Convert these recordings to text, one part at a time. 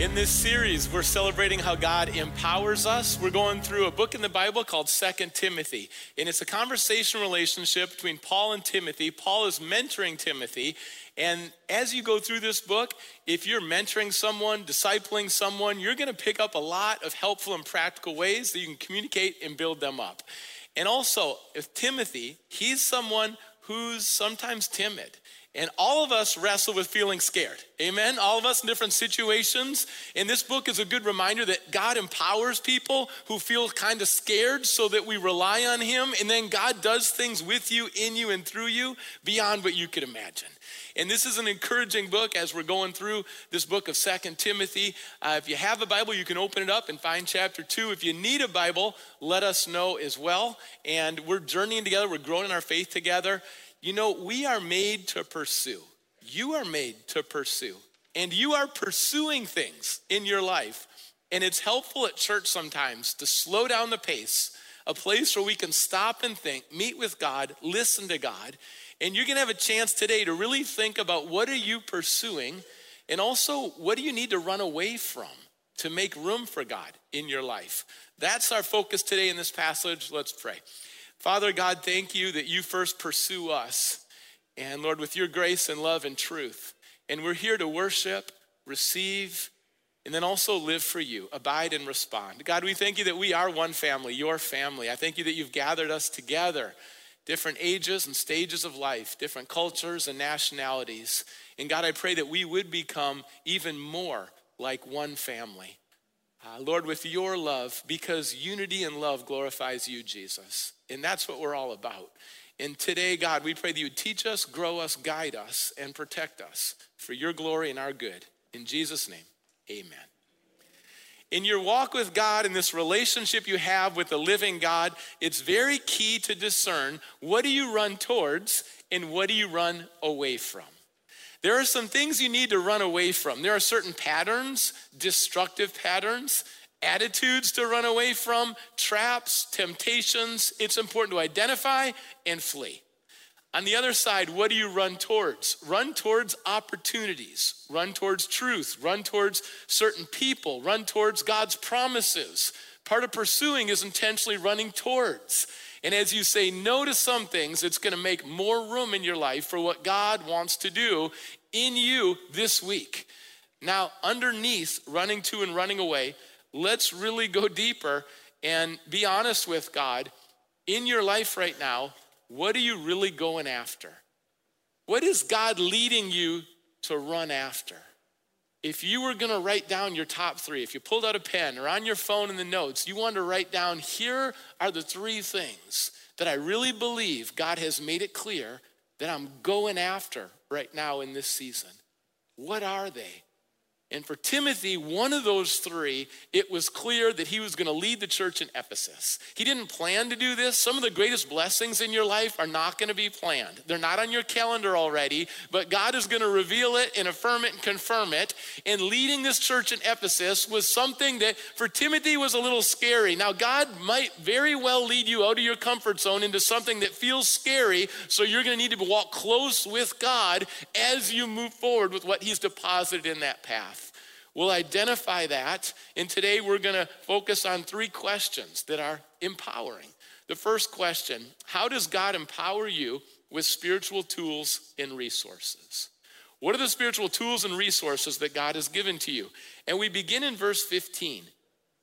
In this series, we're celebrating how God empowers us. We're going through a book in the Bible called Second Timothy, and it's a conversation relationship between Paul and Timothy. Paul is mentoring Timothy, and as you go through this book, if you're mentoring someone, discipling someone, you're going to pick up a lot of helpful and practical ways that you can communicate and build them up. And also, if Timothy, he's someone who's sometimes timid. And all of us wrestle with feeling scared. Amen. All of us in different situations. And this book is a good reminder that God empowers people who feel kind of scared so that we rely on Him. And then God does things with you, in you, and through you beyond what you could imagine. And this is an encouraging book as we're going through this book of Second Timothy. Uh, if you have a Bible, you can open it up and find chapter 2. If you need a Bible, let us know as well. And we're journeying together, we're growing in our faith together. You know, we are made to pursue. You are made to pursue. And you are pursuing things in your life. And it's helpful at church sometimes to slow down the pace, a place where we can stop and think, meet with God, listen to God. And you're going to have a chance today to really think about what are you pursuing and also what do you need to run away from to make room for God in your life. That's our focus today in this passage. Let's pray. Father God, thank you that you first pursue us. And Lord, with your grace and love and truth. And we're here to worship, receive, and then also live for you, abide and respond. God, we thank you that we are one family, your family. I thank you that you've gathered us together, different ages and stages of life, different cultures and nationalities. And God, I pray that we would become even more like one family. Uh, Lord, with your love, because unity and love glorifies you, Jesus. And that's what we're all about. And today, God, we pray that you teach us, grow us, guide us, and protect us for your glory and our good. In Jesus' name, amen. In your walk with God, in this relationship you have with the living God, it's very key to discern what do you run towards and what do you run away from. There are some things you need to run away from. There are certain patterns, destructive patterns, attitudes to run away from, traps, temptations. It's important to identify and flee. On the other side, what do you run towards? Run towards opportunities, run towards truth, run towards certain people, run towards God's promises. Part of pursuing is intentionally running towards. And as you say no to some things, it's going to make more room in your life for what God wants to do in you this week. Now, underneath running to and running away, let's really go deeper and be honest with God. In your life right now, what are you really going after? What is God leading you to run after? If you were gonna write down your top three, if you pulled out a pen or on your phone in the notes, you wanted to write down here are the three things that I really believe God has made it clear that I'm going after right now in this season. What are they? And for Timothy, one of those three, it was clear that he was going to lead the church in Ephesus. He didn't plan to do this. Some of the greatest blessings in your life are not going to be planned. They're not on your calendar already, but God is going to reveal it and affirm it and confirm it. And leading this church in Ephesus was something that for Timothy was a little scary. Now, God might very well lead you out of your comfort zone into something that feels scary, so you're going to need to walk close with God as you move forward with what He's deposited in that path. We'll identify that, and today we're going to focus on three questions that are empowering. The first question How does God empower you with spiritual tools and resources? What are the spiritual tools and resources that God has given to you? And we begin in verse 15,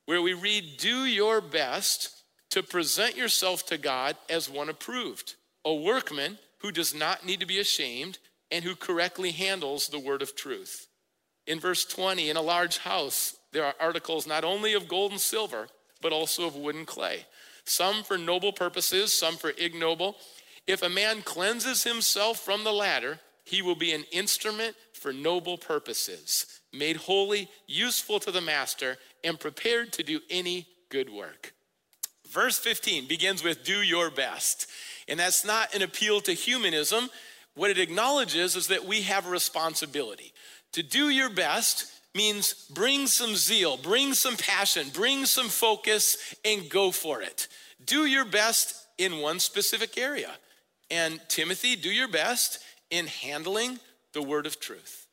where we read, Do your best to present yourself to God as one approved, a workman who does not need to be ashamed and who correctly handles the word of truth. In verse 20, in a large house, there are articles not only of gold and silver, but also of wood and clay, some for noble purposes, some for ignoble. If a man cleanses himself from the latter, he will be an instrument for noble purposes, made holy, useful to the master, and prepared to do any good work. Verse 15 begins with, Do your best. And that's not an appeal to humanism. What it acknowledges is that we have a responsibility. To do your best means bring some zeal, bring some passion, bring some focus, and go for it. Do your best in one specific area. And Timothy, do your best in handling the word of truth.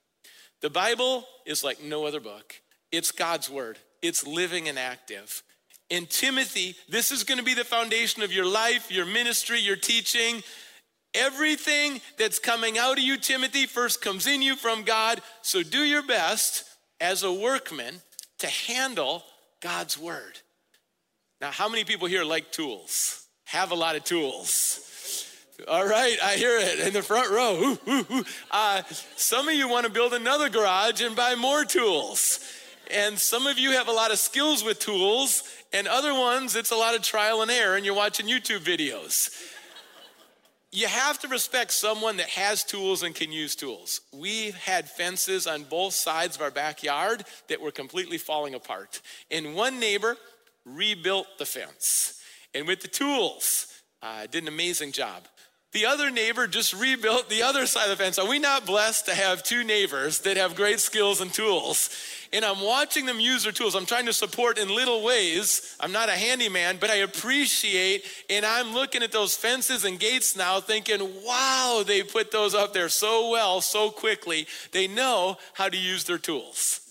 The Bible is like no other book. It's God's word, it's living and active. In Timothy, this is going to be the foundation of your life, your ministry, your teaching. Everything that's coming out of you, Timothy, first comes in you from God. So do your best as a workman to handle God's word. Now, how many people here like tools? Have a lot of tools. All right, I hear it in the front row. Ooh, ooh, ooh. Uh, some of you want to build another garage and buy more tools. And some of you have a lot of skills with tools, and other ones, it's a lot of trial and error, and you're watching YouTube videos. You have to respect someone that has tools and can use tools. We had fences on both sides of our backyard that were completely falling apart. And one neighbor rebuilt the fence. And with the tools, uh, did an amazing job. The other neighbor just rebuilt the other side of the fence. Are we not blessed to have two neighbors that have great skills and tools? And I'm watching them use their tools. I'm trying to support in little ways. I'm not a handyman, but I appreciate, and I'm looking at those fences and gates now thinking, wow, they put those up there so well, so quickly. They know how to use their tools.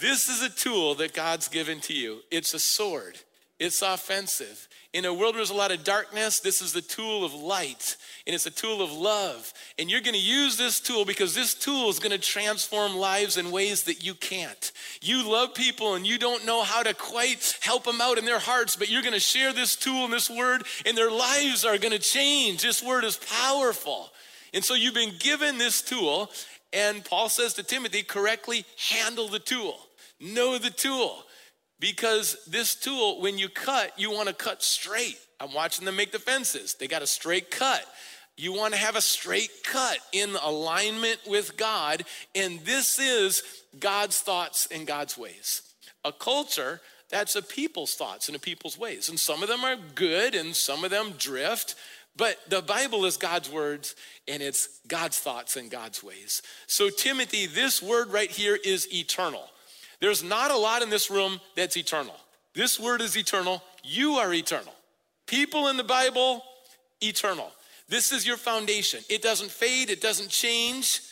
This is a tool that God's given to you. It's a sword. It's offensive. In a world where there's a lot of darkness, this is the tool of light and it's a tool of love. And you're going to use this tool because this tool is going to transform lives in ways that you can't. You love people and you don't know how to quite help them out in their hearts, but you're going to share this tool and this word, and their lives are going to change. This word is powerful. And so you've been given this tool, and Paul says to Timothy, correctly handle the tool, know the tool. Because this tool, when you cut, you want to cut straight. I'm watching them make the fences. They got a straight cut. You want to have a straight cut in alignment with God. And this is God's thoughts and God's ways. A culture, that's a people's thoughts and a people's ways. And some of them are good and some of them drift. But the Bible is God's words and it's God's thoughts and God's ways. So, Timothy, this word right here is eternal. There's not a lot in this room that's eternal. This word is eternal. You are eternal. People in the Bible, eternal. This is your foundation. It doesn't fade, it doesn't change.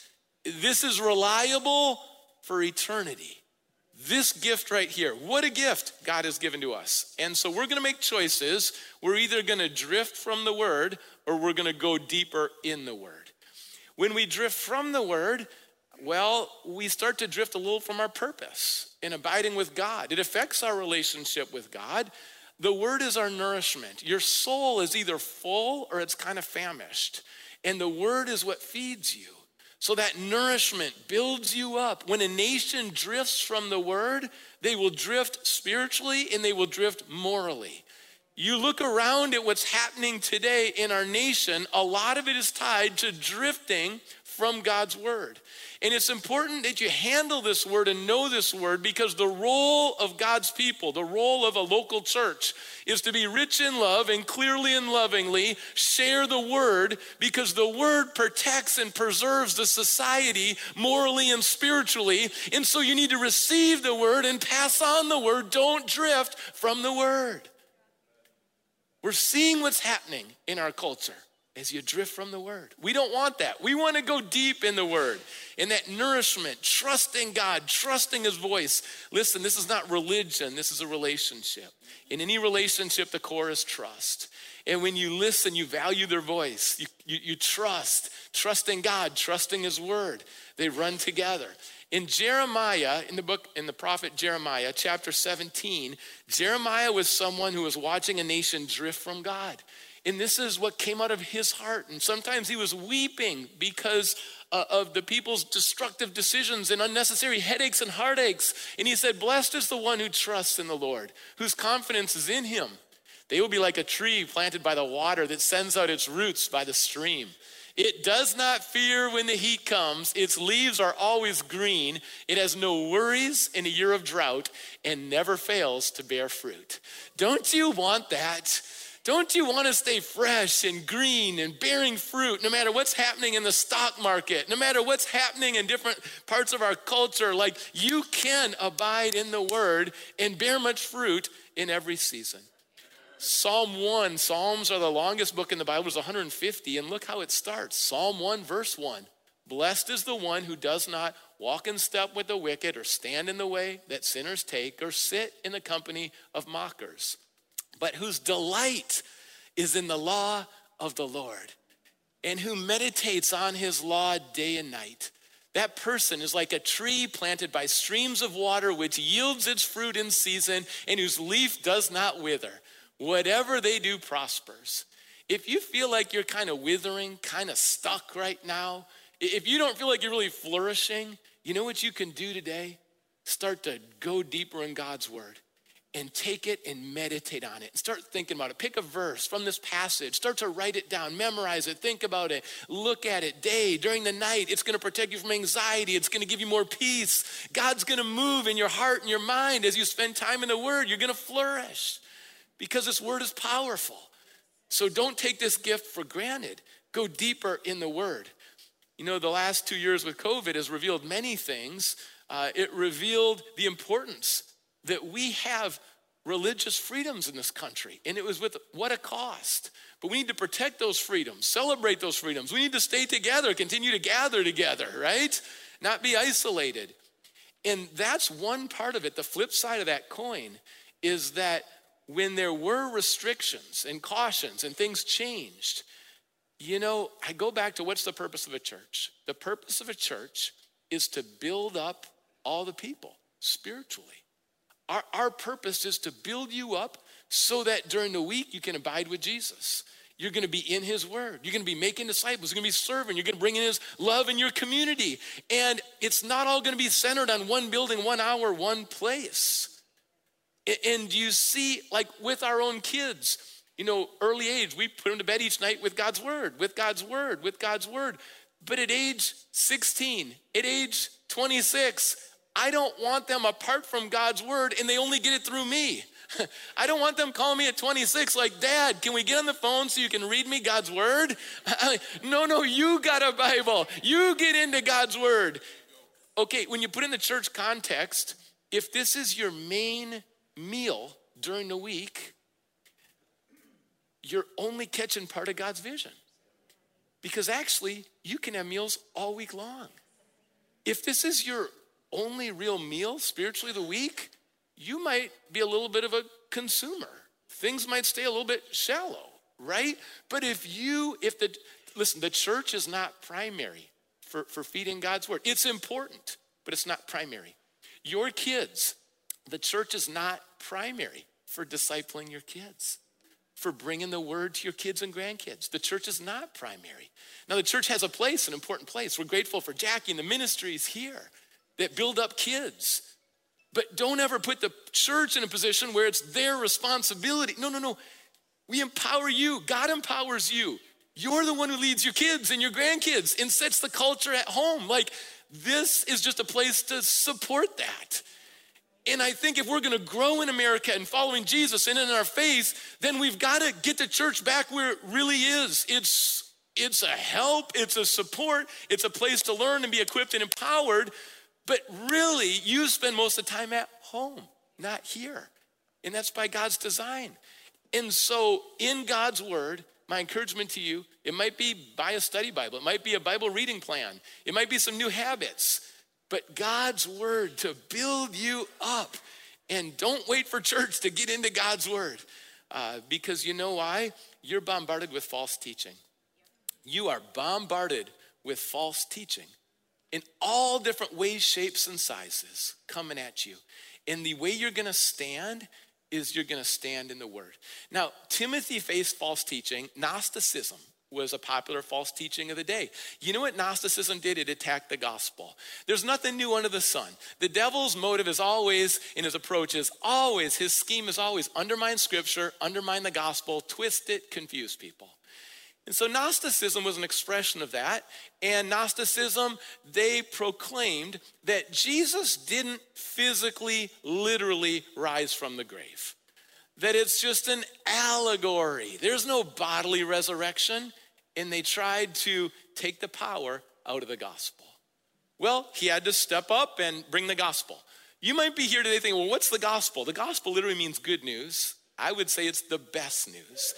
This is reliable for eternity. This gift right here, what a gift God has given to us. And so we're gonna make choices. We're either gonna drift from the word or we're gonna go deeper in the word. When we drift from the word, well, we start to drift a little from our purpose in abiding with God. It affects our relationship with God. The word is our nourishment. Your soul is either full or it's kind of famished. And the word is what feeds you. So that nourishment builds you up. When a nation drifts from the word, they will drift spiritually and they will drift morally. You look around at what's happening today in our nation, a lot of it is tied to drifting from God's word. And it's important that you handle this word and know this word because the role of God's people, the role of a local church, is to be rich in love and clearly and lovingly share the word because the word protects and preserves the society morally and spiritually. And so you need to receive the word and pass on the word. Don't drift from the word. We're seeing what's happening in our culture as you drift from the word. We don't want that. We want to go deep in the word, in that nourishment, trusting God, trusting his voice. Listen, this is not religion, this is a relationship. In any relationship, the core is trust. And when you listen, you value their voice. You, you, you trust, trusting God, trusting his word. They run together. In Jeremiah, in the book, in the prophet Jeremiah, chapter 17, Jeremiah was someone who was watching a nation drift from God. And this is what came out of his heart. And sometimes he was weeping because uh, of the people's destructive decisions and unnecessary headaches and heartaches. And he said, Blessed is the one who trusts in the Lord, whose confidence is in him. They will be like a tree planted by the water that sends out its roots by the stream. It does not fear when the heat comes. Its leaves are always green. It has no worries in a year of drought and never fails to bear fruit. Don't you want that? Don't you want to stay fresh and green and bearing fruit no matter what's happening in the stock market, no matter what's happening in different parts of our culture? Like you can abide in the word and bear much fruit in every season. Psalm 1, Psalms are the longest book in the Bible, it's 150, and look how it starts. Psalm 1, verse 1. Blessed is the one who does not walk in step with the wicked, or stand in the way that sinners take, or sit in the company of mockers, but whose delight is in the law of the Lord, and who meditates on his law day and night. That person is like a tree planted by streams of water, which yields its fruit in season and whose leaf does not wither. Whatever they do prospers. If you feel like you're kind of withering, kind of stuck right now, if you don't feel like you're really flourishing, you know what you can do today? Start to go deeper in God's word and take it and meditate on it and start thinking about it. Pick a verse from this passage, start to write it down, memorize it, think about it, look at it day, during the night. It's going to protect you from anxiety, it's going to give you more peace. God's going to move in your heart and your mind as you spend time in the Word. You're going to flourish because this Word is powerful. So don't take this gift for granted. Go deeper in the Word. You know, the last two years with COVID has revealed many things. Uh, it revealed the importance that we have religious freedoms in this country, and it was with what a cost. But we need to protect those freedoms, celebrate those freedoms. We need to stay together, continue to gather together, right? Not be isolated. And that's one part of it. The flip side of that coin is that when there were restrictions and cautions and things changed, you know, I go back to what's the purpose of a church? The purpose of a church is to build up all the people spiritually. Our, our purpose is to build you up so that during the week you can abide with Jesus. You're to be in his word. You're to be making disciples. You're to be serving. You're to bring in his love in your community. And it's not all to be centered on one building, one hour, one place. And you see, like with our own kids, you know, early age, we put them to bed each night with God's word, with God's word, with God's word. But at age 16, at age 26, I don't want them apart from God's word and they only get it through me. I don't want them calling me at 26 like, Dad, can we get on the phone so you can read me God's word? no, no, you got a Bible. You get into God's word. Okay, when you put in the church context, if this is your main meal during the week, you're only catching part of God's vision. Because actually, you can have meals all week long. If this is your only real meal spiritually the week, you might be a little bit of a consumer. Things might stay a little bit shallow, right? But if you, if the, listen, the church is not primary for, for feeding God's word. It's important, but it's not primary. Your kids, the church is not primary for discipling your kids, for bringing the word to your kids and grandkids. The church is not primary. Now, the church has a place, an important place. We're grateful for Jackie and the ministries here that build up kids. But don't ever put the church in a position where it's their responsibility. No, no, no. We empower you. God empowers you. You're the one who leads your kids and your grandkids and sets the culture at home. Like, this is just a place to support that. And I think if we're gonna grow in America and following Jesus and in our faith, then we've gotta get the church back where it really is. It's, it's a help, it's a support, it's a place to learn and be equipped and empowered but really, you spend most of the time at home, not here. And that's by God's design. And so, in God's word, my encouragement to you, it might be buy a study Bible, it might be a Bible reading plan, it might be some new habits, but God's word to build you up. And don't wait for church to get into God's word uh, because you know why? You're bombarded with false teaching. You are bombarded with false teaching in all different ways, shapes, and sizes coming at you. And the way you're gonna stand is you're gonna stand in the word. Now, Timothy faced false teaching. Gnosticism was a popular false teaching of the day. You know what Gnosticism did? It attacked the gospel. There's nothing new under the sun. The devil's motive is always, in his approach, is always, his scheme is always undermine scripture, undermine the gospel, twist it, confuse people. And so Gnosticism was an expression of that. And Gnosticism, they proclaimed that Jesus didn't physically, literally rise from the grave, that it's just an allegory. There's no bodily resurrection. And they tried to take the power out of the gospel. Well, he had to step up and bring the gospel. You might be here today thinking, well, what's the gospel? The gospel literally means good news. I would say it's the best news.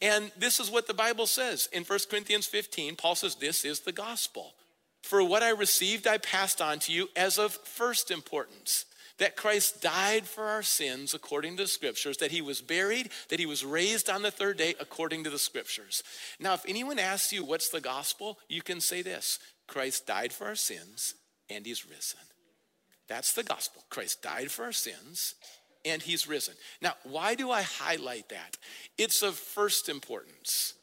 And this is what the Bible says in 1 Corinthians 15. Paul says, This is the gospel. For what I received, I passed on to you as of first importance that Christ died for our sins according to the scriptures, that he was buried, that he was raised on the third day according to the scriptures. Now, if anyone asks you what's the gospel, you can say this Christ died for our sins and he's risen. That's the gospel. Christ died for our sins and he's risen. Now, why do I highlight that? It's of first importance.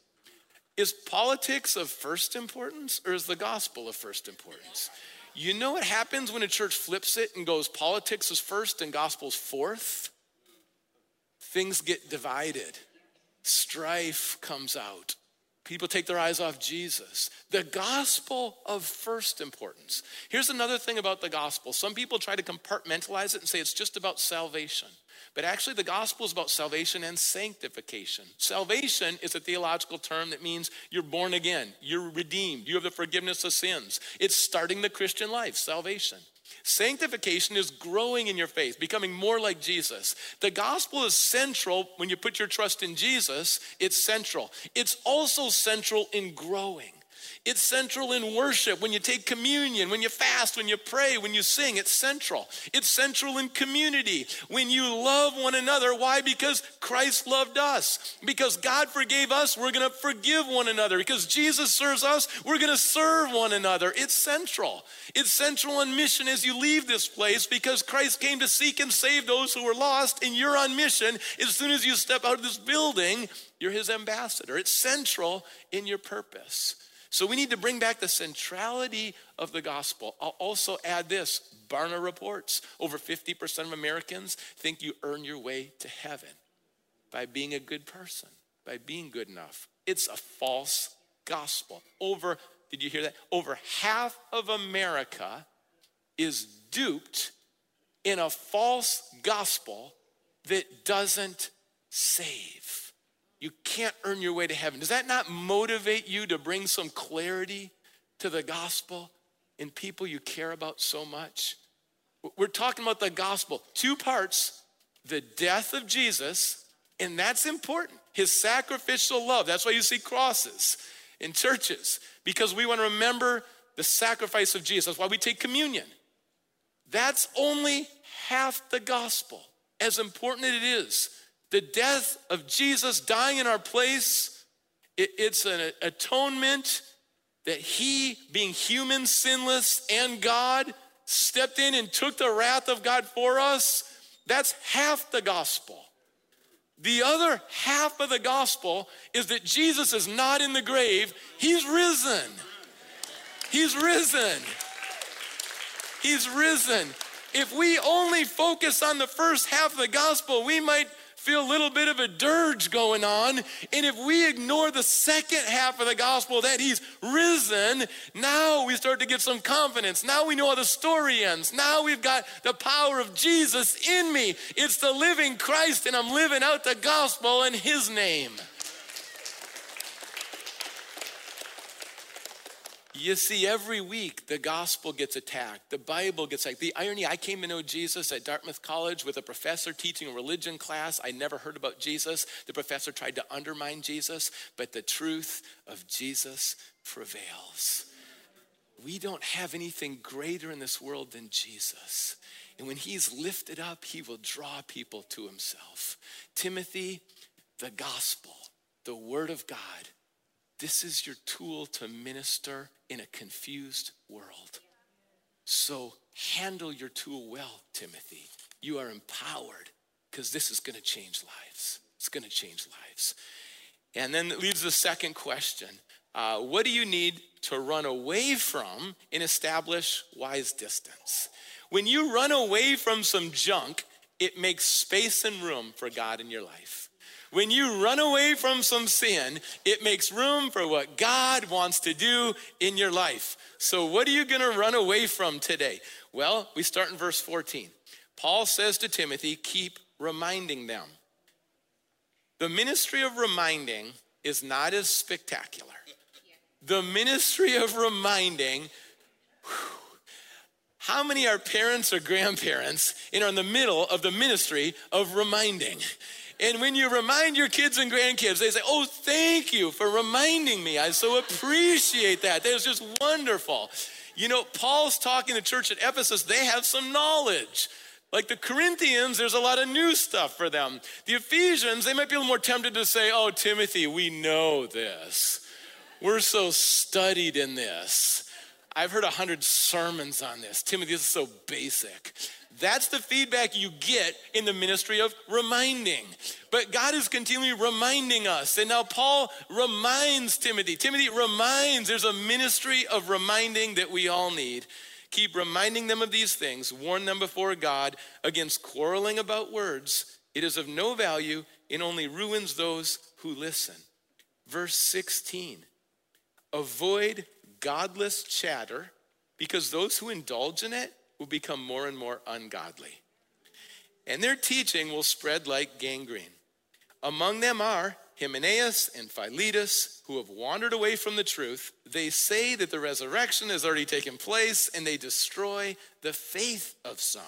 Is politics of first importance or is the gospel of first importance? You know what happens when a church flips it and goes politics is first and gospel's fourth? Things get divided, strife comes out. People take their eyes off Jesus. The gospel of first importance. Here's another thing about the gospel. Some people try to compartmentalize it and say it's just about salvation. But actually, the gospel is about salvation and sanctification. Salvation is a theological term that means you're born again, you're redeemed, you have the forgiveness of sins. It's starting the Christian life, salvation. Sanctification is growing in your faith, becoming more like Jesus. The gospel is central when you put your trust in Jesus, it's central. It's also central in growing. It's central in worship. When you take communion, when you fast, when you pray, when you sing, it's central. It's central in community. When you love one another, why? Because Christ loved us. Because God forgave us, we're going to forgive one another. Because Jesus serves us, we're going to serve one another. It's central. It's central in mission as you leave this place because Christ came to seek and save those who were lost, and you're on mission. As soon as you step out of this building, you're his ambassador. It's central in your purpose. So we need to bring back the centrality of the gospel. I'll also add this Barna reports over 50% of Americans think you earn your way to heaven by being a good person, by being good enough. It's a false gospel. Over, did you hear that? Over half of America is duped in a false gospel that doesn't save. You can't earn your way to heaven. Does that not motivate you to bring some clarity to the gospel in people you care about so much? We're talking about the gospel, two parts the death of Jesus, and that's important. His sacrificial love. That's why you see crosses in churches, because we want to remember the sacrifice of Jesus. That's why we take communion. That's only half the gospel, as important as it is the death of Jesus dying in our place, it, it's an atonement that he, being human, sinless, and God, stepped in and took the wrath of God for us. That's half the gospel. The other half of the gospel is that Jesus is not in the grave, he's risen. He's risen. He's risen. If we only focus on the first half of the gospel, we might feel a little bit of a dirge going on. And if we ignore the second half of the gospel that he's risen, now we start to get some confidence. Now we know how the story ends. Now we've got the power of Jesus in me. It's the living Christ, and I'm living out the gospel in his name. You see, every week the gospel gets attacked, the Bible gets attacked. The irony I came to know Jesus at Dartmouth College with a professor teaching a religion class. I never heard about Jesus. The professor tried to undermine Jesus, but the truth of Jesus prevails. We don't have anything greater in this world than Jesus. And when he's lifted up, he will draw people to himself. Timothy, the gospel, the word of God, this is your tool to minister in a confused world. So handle your tool well, Timothy. You are empowered because this is going to change lives. It's going to change lives. And then it leaves the second question uh, What do you need to run away from and establish wise distance? When you run away from some junk, it makes space and room for God in your life. When you run away from some sin, it makes room for what God wants to do in your life. So, what are you going to run away from today? Well, we start in verse 14. Paul says to Timothy, Keep reminding them. The ministry of reminding is not as spectacular. The ministry of reminding, whew, how many are parents or grandparents and are in the middle of the ministry of reminding? And when you remind your kids and grandkids, they say, Oh, thank you for reminding me. I so appreciate that. That's just wonderful. You know, Paul's talking to church at Ephesus, they have some knowledge. Like the Corinthians, there's a lot of new stuff for them. The Ephesians, they might be a little more tempted to say, Oh, Timothy, we know this. We're so studied in this. I've heard a hundred sermons on this. Timothy, this is so basic. That's the feedback you get in the ministry of reminding. But God is continually reminding us. And now Paul reminds Timothy. Timothy reminds there's a ministry of reminding that we all need. Keep reminding them of these things. Warn them before God against quarreling about words. It is of no value and only ruins those who listen. Verse 16 Avoid godless chatter because those who indulge in it will become more and more ungodly. And their teaching will spread like gangrene. Among them are Hymenaeus and Philetus, who have wandered away from the truth. They say that the resurrection has already taken place, and they destroy the faith of some.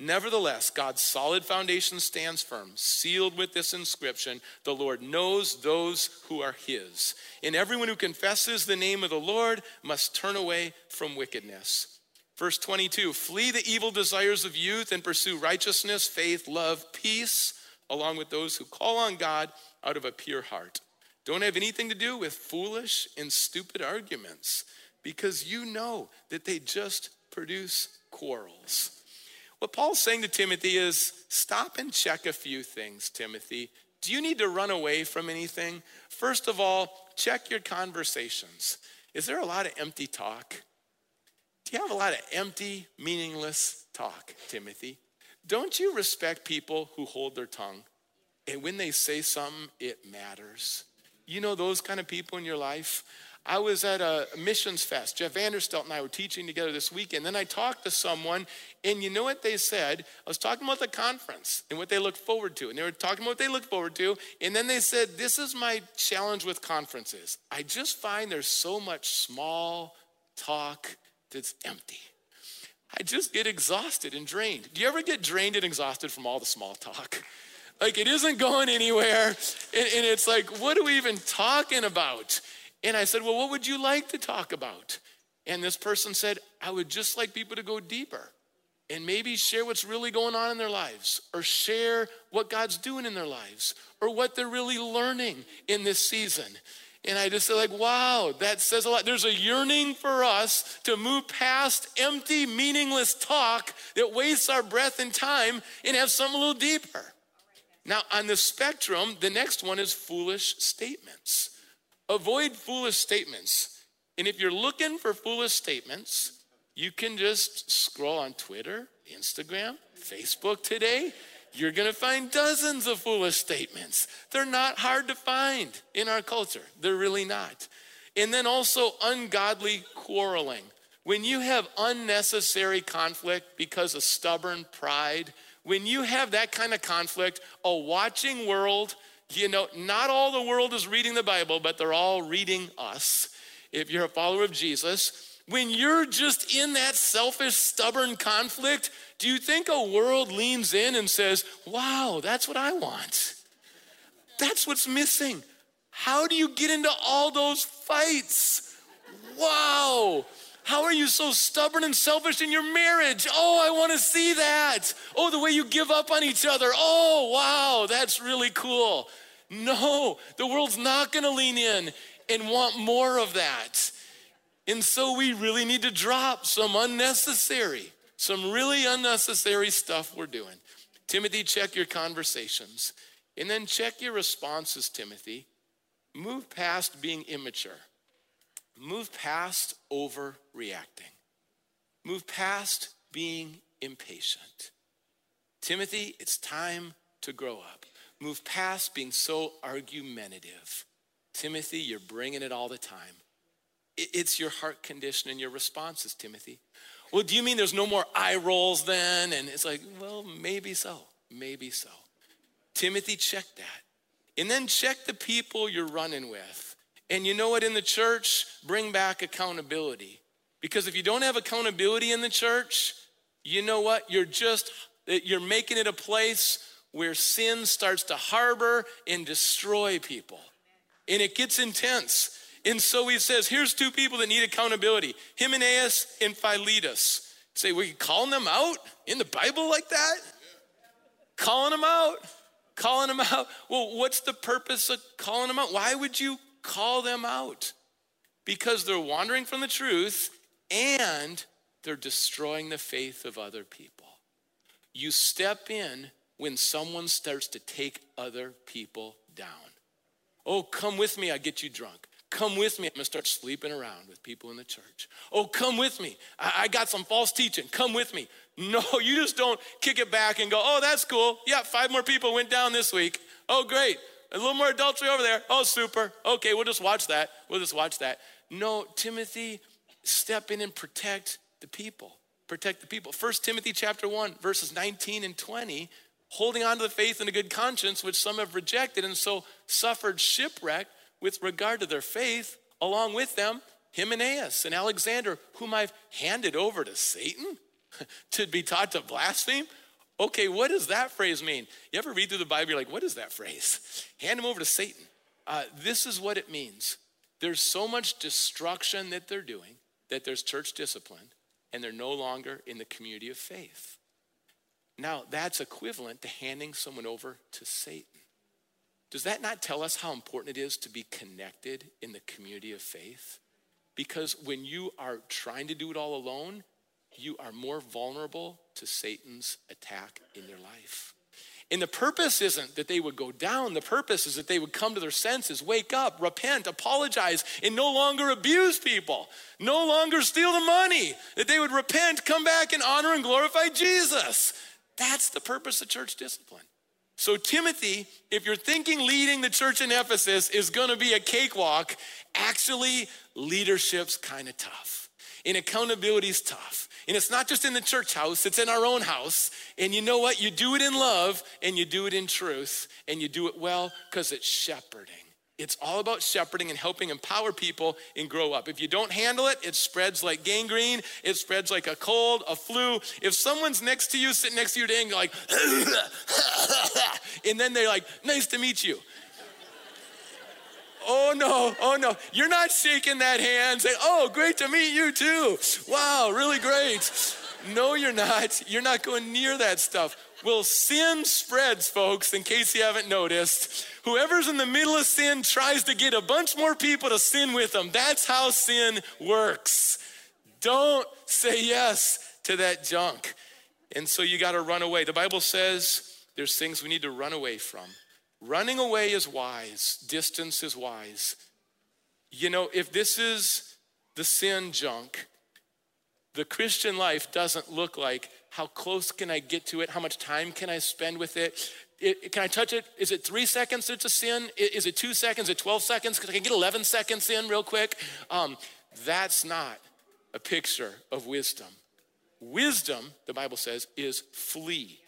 Nevertheless, God's solid foundation stands firm, sealed with this inscription The Lord knows those who are his. And everyone who confesses the name of the Lord must turn away from wickedness. Verse 22 Flee the evil desires of youth and pursue righteousness, faith, love, peace, along with those who call on God out of a pure heart. Don't have anything to do with foolish and stupid arguments because you know that they just produce quarrels. What Paul's saying to Timothy is stop and check a few things, Timothy. Do you need to run away from anything? First of all, check your conversations. Is there a lot of empty talk? You have a lot of empty, meaningless talk, Timothy? Don't you respect people who hold their tongue? And when they say something, it matters. You know those kind of people in your life? I was at a missions fest. Jeff Vanderstelt and I were teaching together this weekend. Then I talked to someone, and you know what they said? I was talking about the conference and what they look forward to. And they were talking about what they look forward to. And then they said, This is my challenge with conferences. I just find there's so much small talk that's empty. I just get exhausted and drained. Do you ever get drained and exhausted from all the small talk? Like it isn't going anywhere. And, and, it's like, what are we even talking about? And I said, Well, what would you like to talk about? And this person said, I would just like people to go deeper and maybe share what's really going on in their lives or share what God's doing in their lives or what they're really learning in this season. And I just said, like, wow, that says a lot. There's a yearning for us to move past empty, meaningless talk that wastes our breath and time and have something a little deeper. Now, on the spectrum, the next one is foolish statements. Avoid foolish statements. And if you're looking for foolish statements, you can just scroll on Twitter, Instagram, Facebook today you're going to find dozens of foolish statements. They're not hard to find in our culture. They're really not. And then also ungodly quarreling. When you have unnecessary conflict because of stubborn pride, when you have that kind of conflict, a watching world, you know, not all the world is reading the Bible, but they're all reading us. If you're a follower of Jesus, when you're just in that selfish, stubborn conflict, do you think a world leans in and says, Wow, that's what I want? That's what's missing. How do you get into all those fights? Wow. How are you so stubborn and selfish in your marriage? Oh, I want to see that. Oh, the way you give up on each other. Oh, wow, that's really cool. No, the world's not going to lean in and want more of that. And so we really need to drop some unnecessary, some really unnecessary stuff we're doing. Timothy, check your conversations. And then check your responses, Timothy. Move past being immature. Move past overreacting. Move past being impatient. Timothy, it's time to grow up. Move past being so argumentative. Timothy, you're bringing it all the time. It's your heart condition and your responses, Timothy. Well, do you mean there's no more eye rolls then? And it's like, well, maybe so. Maybe so. Timothy, check that. And then check the people you're running with. And you know what, in the church, bring back accountability. Because if you don't have accountability in the church, you know what? You're just, you're making it a place where sin starts to harbor and destroy people. And it gets intense. And so he says, here's two people that need accountability Hymenaeus and Philetus. Say, we calling them out in the Bible like that? Calling them out? Calling them out? Well, what's the purpose of calling them out? Why would you call them out? Because they're wandering from the truth and they're destroying the faith of other people. You step in when someone starts to take other people down. Oh, come with me, I get you drunk. Come with me. I'm gonna start sleeping around with people in the church. Oh, come with me. I, I, got some false teaching. Come with me. No, you just don't kick it back and go, oh, that's cool. Yeah, five more people went down this week. Oh, great. A little more adultery over there. Oh, super. Okay, we'll just watch that. We'll just watch that. No, Timothy, step in and protect the people. Protect the people. First Timothy chapter 1, verses 19 and 20, holding on to the faith and a good conscience, which some have rejected and so suffered shipwreck with regard to their faith, along with them, Hymenaeus and Alexander, whom I've handed over to Satan to be taught to blaspheme. Okay, what does that phrase mean? You ever read through the Bible, you're like, what is that phrase? Hand him over to Satan. Uh, this is what it means. There's so much destruction that they're doing that there's church discipline and they're no longer in the community of faith. Now, that's equivalent to handing someone over to Satan. Does that not tell us how important it is to be connected in the community of faith? Because when you are trying to do it all alone, you are more vulnerable to Satan's attack in your life. And the purpose isn't that they would go down. The purpose is that they would come to their senses, wake up, repent, apologize, and no longer abuse people, no longer steal the money. That they would repent, come back, and honor and glorify Jesus. That's the purpose of church discipline. So, Timothy, if you're thinking leading the church in Ephesus is gonna be a cakewalk, actually, leadership's kind of tough. And accountability's tough. And it's not just in the church house, it's in our own house. And you know what? You do it in love and you do it in truth and you do it well because it's shepherding. It's all about shepherding and helping empower people and grow up. If you don't handle it, it spreads like gangrene, it spreads like a cold, a flu. If someone's next to you, sitting next to you today, and like, and then they're like, nice to meet you. Oh no, oh no. You're not shaking that hand saying, oh, great to meet you too. Wow, really great. No, you're not. You're not going near that stuff. Well, sin spreads, folks, in case you haven't noticed. Whoever's in the middle of sin tries to get a bunch more people to sin with them. That's how sin works. Don't say yes to that junk. And so you got to run away. The Bible says there's things we need to run away from. Running away is wise, distance is wise. You know, if this is the sin junk, the Christian life doesn't look like how close can I get to it? How much time can I spend with it? it can I touch it? Is it three seconds it's a sin? Is it two seconds? Is it 12 seconds? Because I can get 11 seconds in real quick. Um, that's not a picture of wisdom. Wisdom, the Bible says, is flee.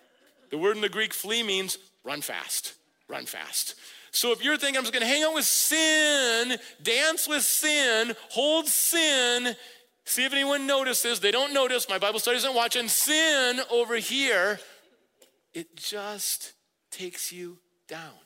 The word in the Greek flee means run fast, run fast. So if you're thinking, I'm just gonna hang out with sin, dance with sin, hold sin, See if anyone notices. They don't notice. My Bible study isn't watching. Sin over here, it just takes you down.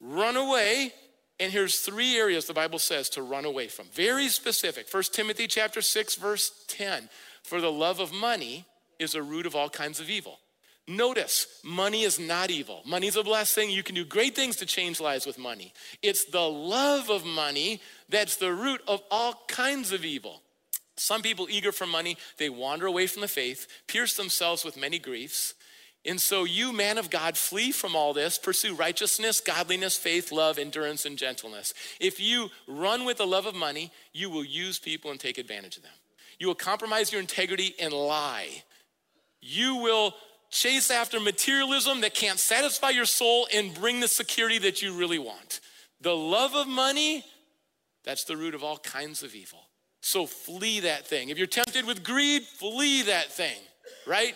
Run away. And here's three areas the Bible says to run away from. Very specific. 1 Timothy chapter 6 verse 10. For the love of money is a root of all kinds of evil. Notice, money is not evil. Money's a blessing. You can do great things to change lives with money. It's the love of money that's the root of all kinds of evil. Some people eager for money, they wander away from the faith, pierce themselves with many griefs. And so, you, man of God, flee from all this, pursue righteousness, godliness, faith, love, endurance, and gentleness. If you run with the love of money, you will use people and take advantage of them. You will compromise your integrity and lie. You will chase after materialism that can't satisfy your soul and bring the security that you really want. The love of money, that's the root of all kinds of evil. So flee that thing. If you're tempted with greed, flee that thing, right?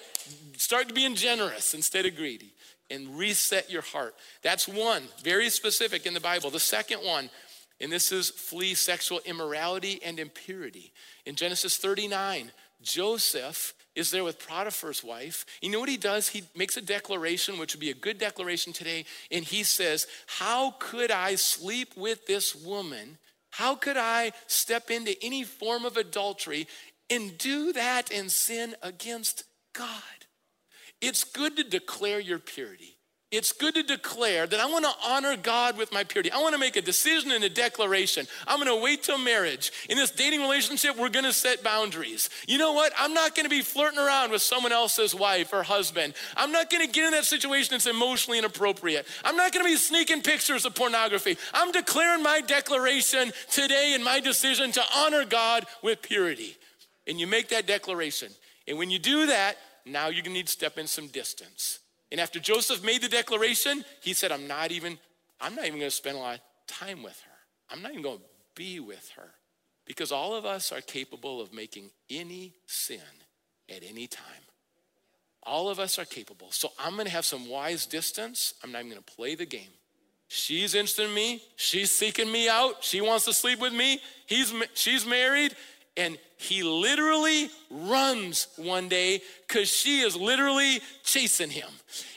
Start being generous instead of greedy and reset your heart. That's one, very specific in the Bible. The second one, and this is flee sexual immorality and impurity. In Genesis 39, Joseph is there with Potiphar's wife. You know what he does? He makes a declaration, which would be a good declaration today, and he says, How could I sleep with this woman How could I step into any form of adultery and do that and sin against God? It's good to declare your purity. It's good to declare that I want to honor God with my purity. I want to make a decision and a declaration. I'm going to wait till marriage. In this dating relationship, we're going to set boundaries. You know what? I'm not going to be flirting around with someone else's wife or husband. I'm not going to get in that situation that's emotionally inappropriate. I'm not going to be sneaking pictures of pornography. I'm declaring my declaration today and my decision to honor God with purity. And you make that declaration. And when you do that, now you're going to need to step in some distance. And after Joseph made the declaration, he said, I'm not even, I'm not even to spend a lot of time with her. I'm not even to be with her. Because all of us are capable of making any sin at any time. All of us are capable. So I'm to have some wise distance. I'm not even to play the game. She's interested in me. She's seeking me out. She wants to sleep with me. He's, she's married. And he literally runs one day because she is literally chasing him.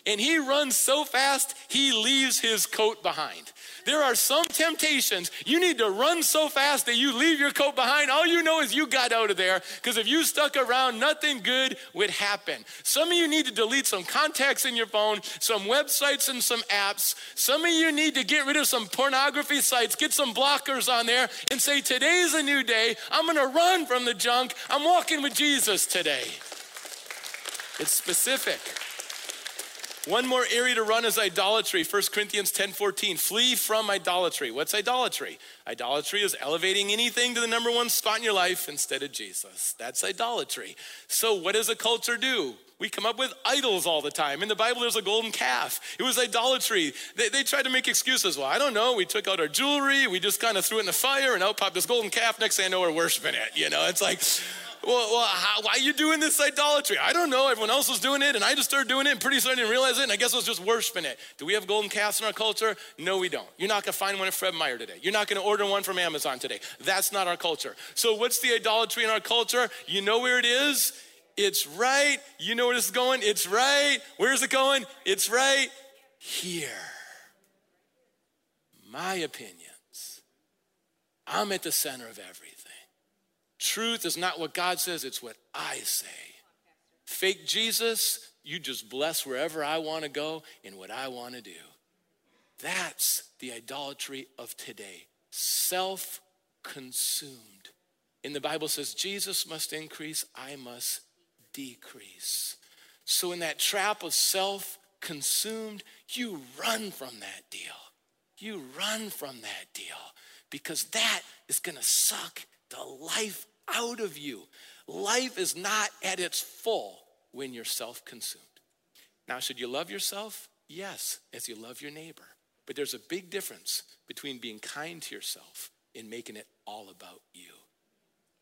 And he runs so fast, he leaves his coat behind. There are some temptations. You need to run so fast that you leave your coat behind. All you know is you got out of there because if you stuck around, nothing good would happen. Some of you need to delete some contacts in your phone, some websites and some apps. Some of you need to get rid of some pornography sites, get some blockers on there, and say, Today's a new day. I'm going to run from the junk. I'm walking with Jesus today. It's specific. One more area to run is idolatry. 1 Corinthians 10 14. Flee from idolatry. What's idolatry? Idolatry is elevating anything to the number one spot in your life instead of Jesus. That's idolatry. So, what does a culture do? We come up with idols all the time. In the Bible, there's a golden calf. It was idolatry. They, they tried to make excuses. Well, I don't know. We took out our jewelry, we just kind of threw it in the fire, and out popped this golden calf. Next thing I know, we're worshiping it. You know, it's like, well, well how, why are you doing this idolatry? I don't know. Everyone else was doing it, and I just started doing it, and pretty soon I didn't realize it, and I guess I was just worshiping it. Do we have golden calves in our culture? No, we don't. You're not going to find one at Fred Meyer today. You're not going to order one from Amazon today. That's not our culture. So, what's the idolatry in our culture? You know where it is? It's right. You know where this is going? It's right. Where's it going? It's right here. My opinions. I'm at the center of everything. Truth is not what God says, it's what I say. Fake Jesus, you just bless wherever I want to go and what I want to do. That's the idolatry of today. Self consumed. In the Bible says, Jesus must increase, I must decrease. So, in that trap of self consumed, you run from that deal. You run from that deal because that is going to suck the life out of you. Life is not at its full when you're self consumed. Now, should you love yourself? Yes, as you love your neighbor. But there's a big difference between being kind to yourself and making it all about you.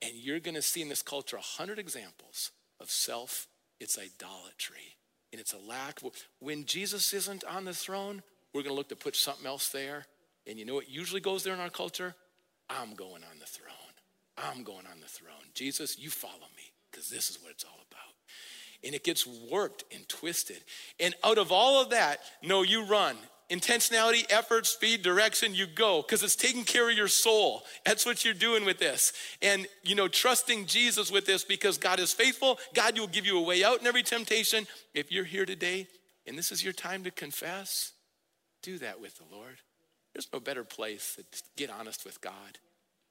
And you're going to see in this culture a hundred examples of self, it's idolatry. And it's a lack. When Jesus isn't on the throne, we're going to look to put something else there. And you know what usually goes there in our culture? I'm going on the throne. I'm going on the throne. Jesus, you follow me because this is what it's all about. And it gets warped and twisted. And out of all of that, no, you run intentionality, effort, speed, direction, you go because it's taking care of your soul. That's what you're doing with this. And, you know, trusting Jesus with this because God is faithful. God will give you a way out in every temptation. If you're here today and this is your time to confess, do that with the Lord. There's no better place to get honest with God.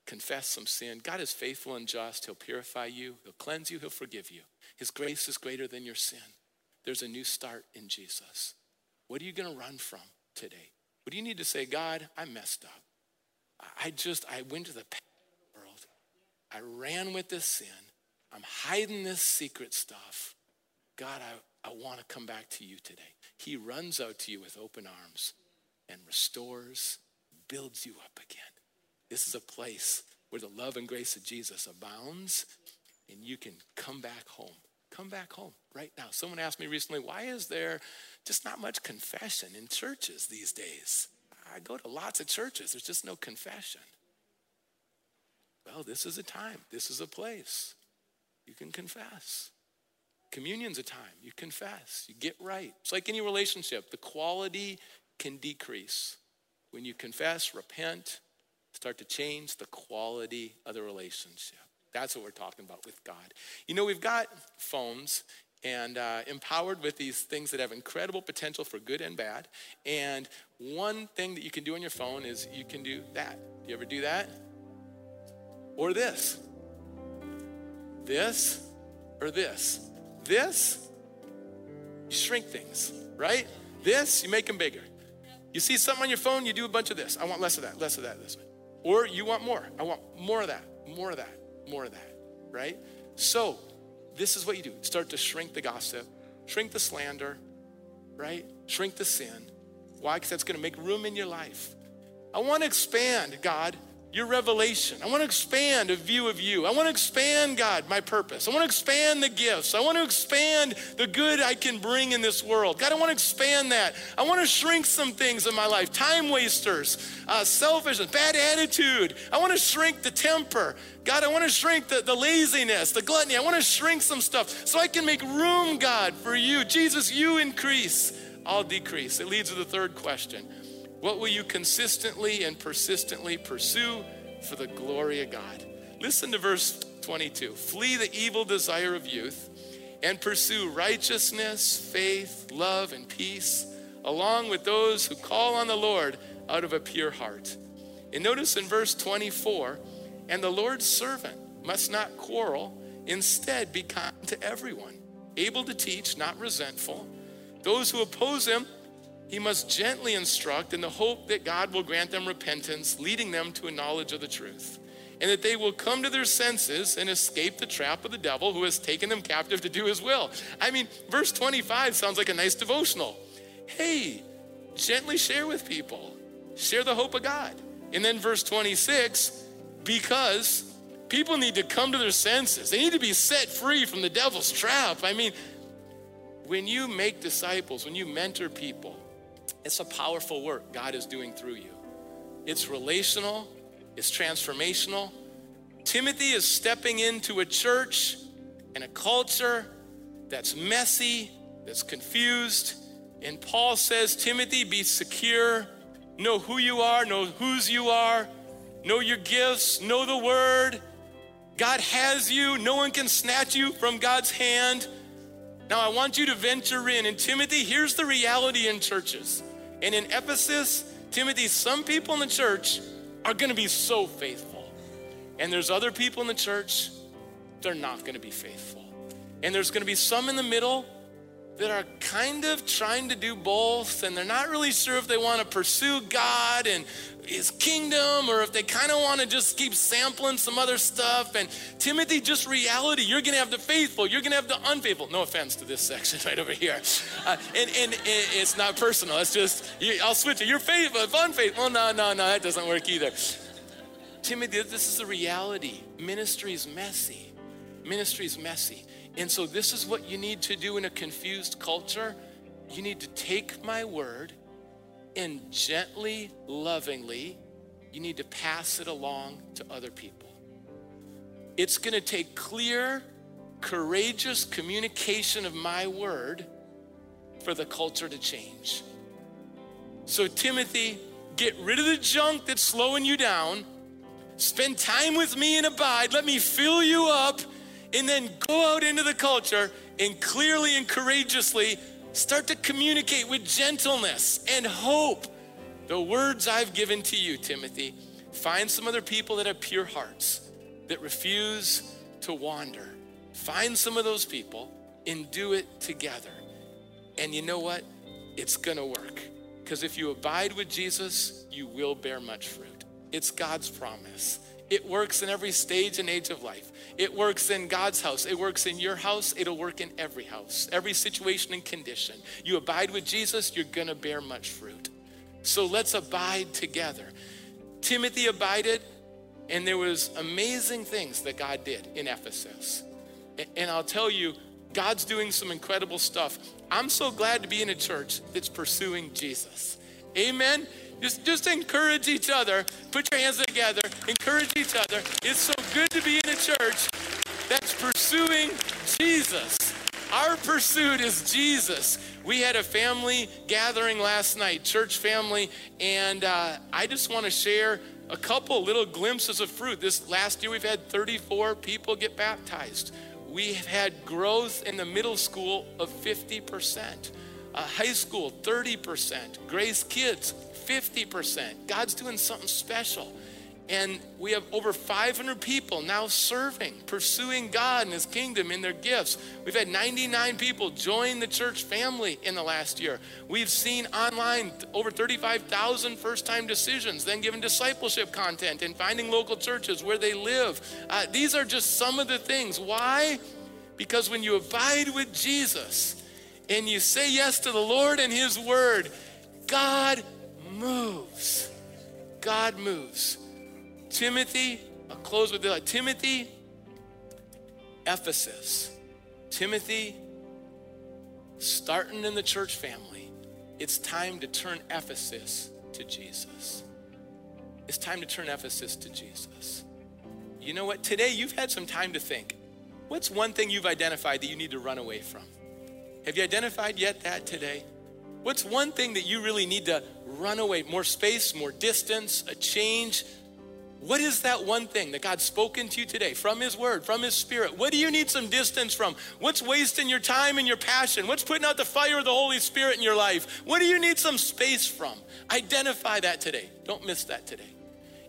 Confess some sin. God is faithful and just. He'll purify you, He'll cleanse you, He'll forgive you. His grace is greater than your sin. There's a new start in Jesus. What are you going to run from? today? What do you need to say, God, I messed up. I just, I went to the world. I ran with this sin. I'm hiding this secret stuff. God, I, I want to come back to you today. He runs out to you with open arms and restores, builds you up again. This is a place where the love and grace of Jesus abounds and you can come back home. Come back home right now. Someone asked me recently, why is there just not much confession in churches these days? I go to lots of churches, there's just no confession. Well, this is a time, this is a place. You can confess. Communion's a time. You confess. You get right. It's like any relationship, the quality can decrease. When you confess, repent, start to change the quality of the relationship. That's what we're talking about with God. You know, we've got phones and uh, empowered with these things that have incredible potential for good and bad. And one thing that you can do on your phone is you can do that. Do you ever do that? Or this. This or this. This, you shrink things, right? This, you make them bigger. You see something on your phone, you do a bunch of this. I want less of that, less of that, this. Or you want more. I want more of that, more of that, more of that, right? So, this is what you do start to shrink the gossip, shrink the slander, right? Shrink the sin. Why? Because that's going to make room in your life. I want to expand, God, your revelation. I want to expand a view of you. I want to expand, God, my purpose. I want to expand the gifts. I want to expand the good I can bring in this world. God, I want to expand that. I want to shrink some things in my life time wasters, uh, selfishness, bad attitude. I want to shrink the temper. God, I want to shrink the, the laziness, the gluttony. I want to shrink some stuff so I can make room, God, for you. Jesus, you increase, I'll decrease. It leads to the third question. What will you consistently and persistently pursue for the glory of God? Listen to verse 22. Flee the evil desire of youth and pursue righteousness, faith, love, and peace, along with those who call on the Lord out of a pure heart. And notice in verse 24, and the Lord's servant must not quarrel, instead, be kind to everyone, able to teach, not resentful. Those who oppose him, he must gently instruct in the hope that God will grant them repentance, leading them to a knowledge of the truth, and that they will come to their senses and escape the trap of the devil who has taken them captive to do his will. I mean, verse 25 sounds like a nice devotional. Hey, gently share with people, share the hope of God. And then verse 26, because people need to come to their senses, they need to be set free from the devil's trap. I mean, when you make disciples, when you mentor people, it's a powerful work God is doing through you. It's relational, it's transformational. Timothy is stepping into a church and a culture that's messy, that's confused. And Paul says, Timothy, be secure, know who you are, know whose you are, know your gifts, know the word. God has you, no one can snatch you from God's hand. Now, I want you to venture in. And Timothy, here's the reality in churches and in Ephesus, Timothy, some people in the church are going to be so faithful. And there's other people in the church, they're not going to be faithful. And there's going to be some in the middle that are kind of trying to do both and they're not really sure if they want to pursue God and his kingdom or if they kind of want to just keep sampling some other stuff. And Timothy, just reality. You're going to have the faithful, you're going to have the unfaithful. No offense to this section right over here. Uh, and, and, and, it's not personal. It's just, you, I'll switch it. You're faithful, unfaithful. No, no, no, that doesn't work either. Timothy, this is the reality. Ministry is messy. Ministry is messy. And so, this is what you need to do in a confused culture. You need to take my word and gently, lovingly, you need to pass it along to other people. It's going to take clear, courageous communication of my word for the culture to change. So, Timothy, get rid of the junk that's slowing you down. Spend time with me and abide. Let me fill you up. And then go out into the culture and clearly and courageously Start to communicate with gentleness and hope the words I've given to you, Timothy. Find some other people that have pure hearts, that refuse to wander. Find some of those people and do it together. And you know what? It's gonna work. Because if you abide with Jesus, you will bear much fruit. It's God's promise. It works in every stage and age of life. It works in God's house. It works in your house. It'll work in every house, every situation and condition. You abide with Jesus, you're going to bear much fruit. So let's abide together. Timothy abided, and there was amazing things that God did in Ephesus. And I'll tell you, God's doing some incredible stuff. I'm so glad to be in a church that's pursuing Jesus. Amen. Just, just encourage each other. Put your hands together. Encourage each other. It's so good to be in a church that's pursuing Jesus. Our pursuit is Jesus. We had a family gathering last night, church family, and uh, I just want to share a couple little glimpses of fruit. This last year, we've had 34 people get baptized. We have had growth in the middle school of 50%, uh, high school 30%, Grace Kids 50%. God's doing something special. And we have over 500 people now serving, pursuing God and His kingdom in their gifts. We've had 99 people join the church family in the last year. We've seen online over 35,000 first time decisions, then given discipleship content and finding local churches where they live. Uh, these are just some of the things. Why? Because when you abide with Jesus and you say yes to the Lord and His word, God moves. God moves. Timothy, I'll close with this. Timothy, Ephesus. Timothy, starting in the church family, it's time to turn Ephesus to Jesus. It's time to turn Ephesus to Jesus. You know what? Today you've had some time to think. What's one thing you've identified that you need to run away from? Have you identified yet that today? What's one thing that you really need to run away? More space, more distance, a change, what is that one thing that God's spoken to you today from His Word, from His Spirit? What do you need some distance from? What's wasting your time and your passion? What's putting out the fire of the Holy Spirit in your life? What do you need some space from? Identify that today. Don't miss that today.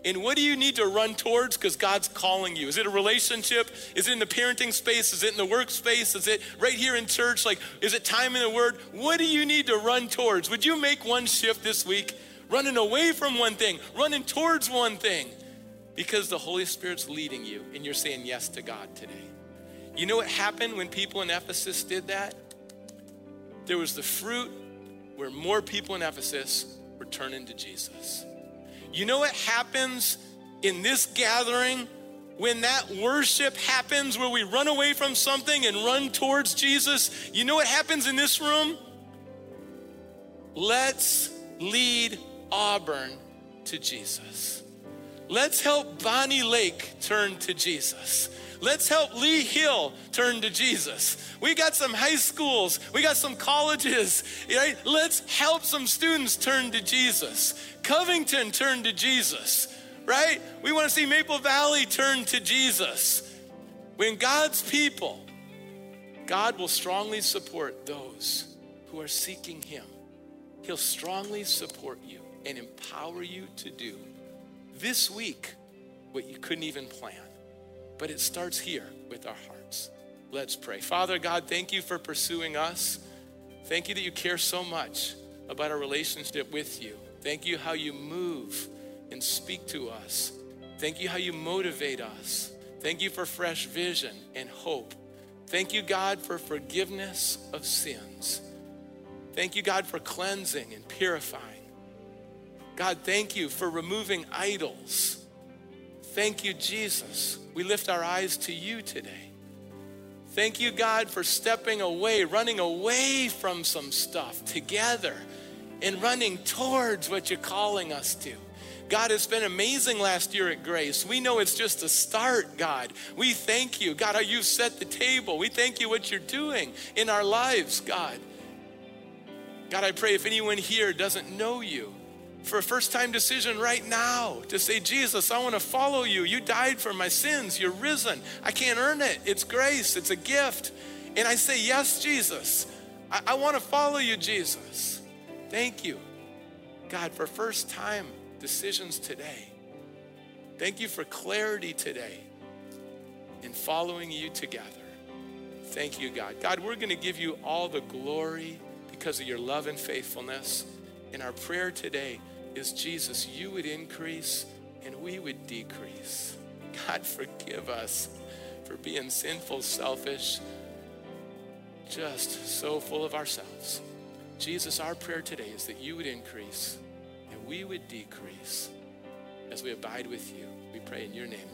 And what do you need to run towards because God's calling you? Is it a relationship? Is it in the parenting space? Is it in the workspace? Is it right here in church? Like, is it time in the Word? What do you need to run towards? Would you make one shift this week? Running away from one thing, running towards one thing. Because the Holy Spirit's leading you and you're saying yes to God today. You know what happened when people in Ephesus did that? There was the fruit where more people in Ephesus were turning to Jesus. You know what happens in this gathering when that worship happens, where we run away from something and run towards Jesus? You know what happens in this room? Let's lead Auburn to Jesus. Let's help Bonney Lake turn to Jesus. Let's help Lea Hill turn to Jesus. We got some high schools, we got some colleges, right? Let's help some students turn to Jesus. Covington turn to Jesus, right? We want to see Maple Valley turn to Jesus. When God's people, God will strongly support those who are seeking Him. He'll strongly support you and empower you to do this week what you couldn't even plan. But it starts here with our hearts. Let's pray. Father God, thank you for pursuing us. Thank you that you care so much about our relationship with you. Thank you how you move and speak to us. Thank you how you motivate us. Thank you for fresh vision and hope. Thank you, God, for forgiveness of sins. Thank you, God, for cleansing and purifying. God, thank you for removing idols. Thank you, Jesus. We lift our eyes to you today. Thank you, God, for stepping away, running away from some stuff together and running towards what you're calling us to. God, it's been amazing last year at Grace. We know it's just a start, God. We thank you, God, how you've set the table. We thank you what you're doing in our lives, God. God, I pray if anyone here doesn't know you, for a first time decision right now to say, Jesus, I want to follow you. You died for my sins. You're risen. I can't earn it. It's grace, it's a gift. And I say, Yes, Jesus. I, I want to follow you, Jesus. Thank you, God, for first time decisions today. Thank you for clarity today in following you together. Thank you, God. God, we're going to give you all the glory because of your love and faithfulness. In our prayer today, is Jesus, you would increase and we would decrease. God, forgive us for being sinful, selfish, just so full of ourselves. Jesus, our prayer today is that you would increase and we would decrease as we abide with you. We pray in your name.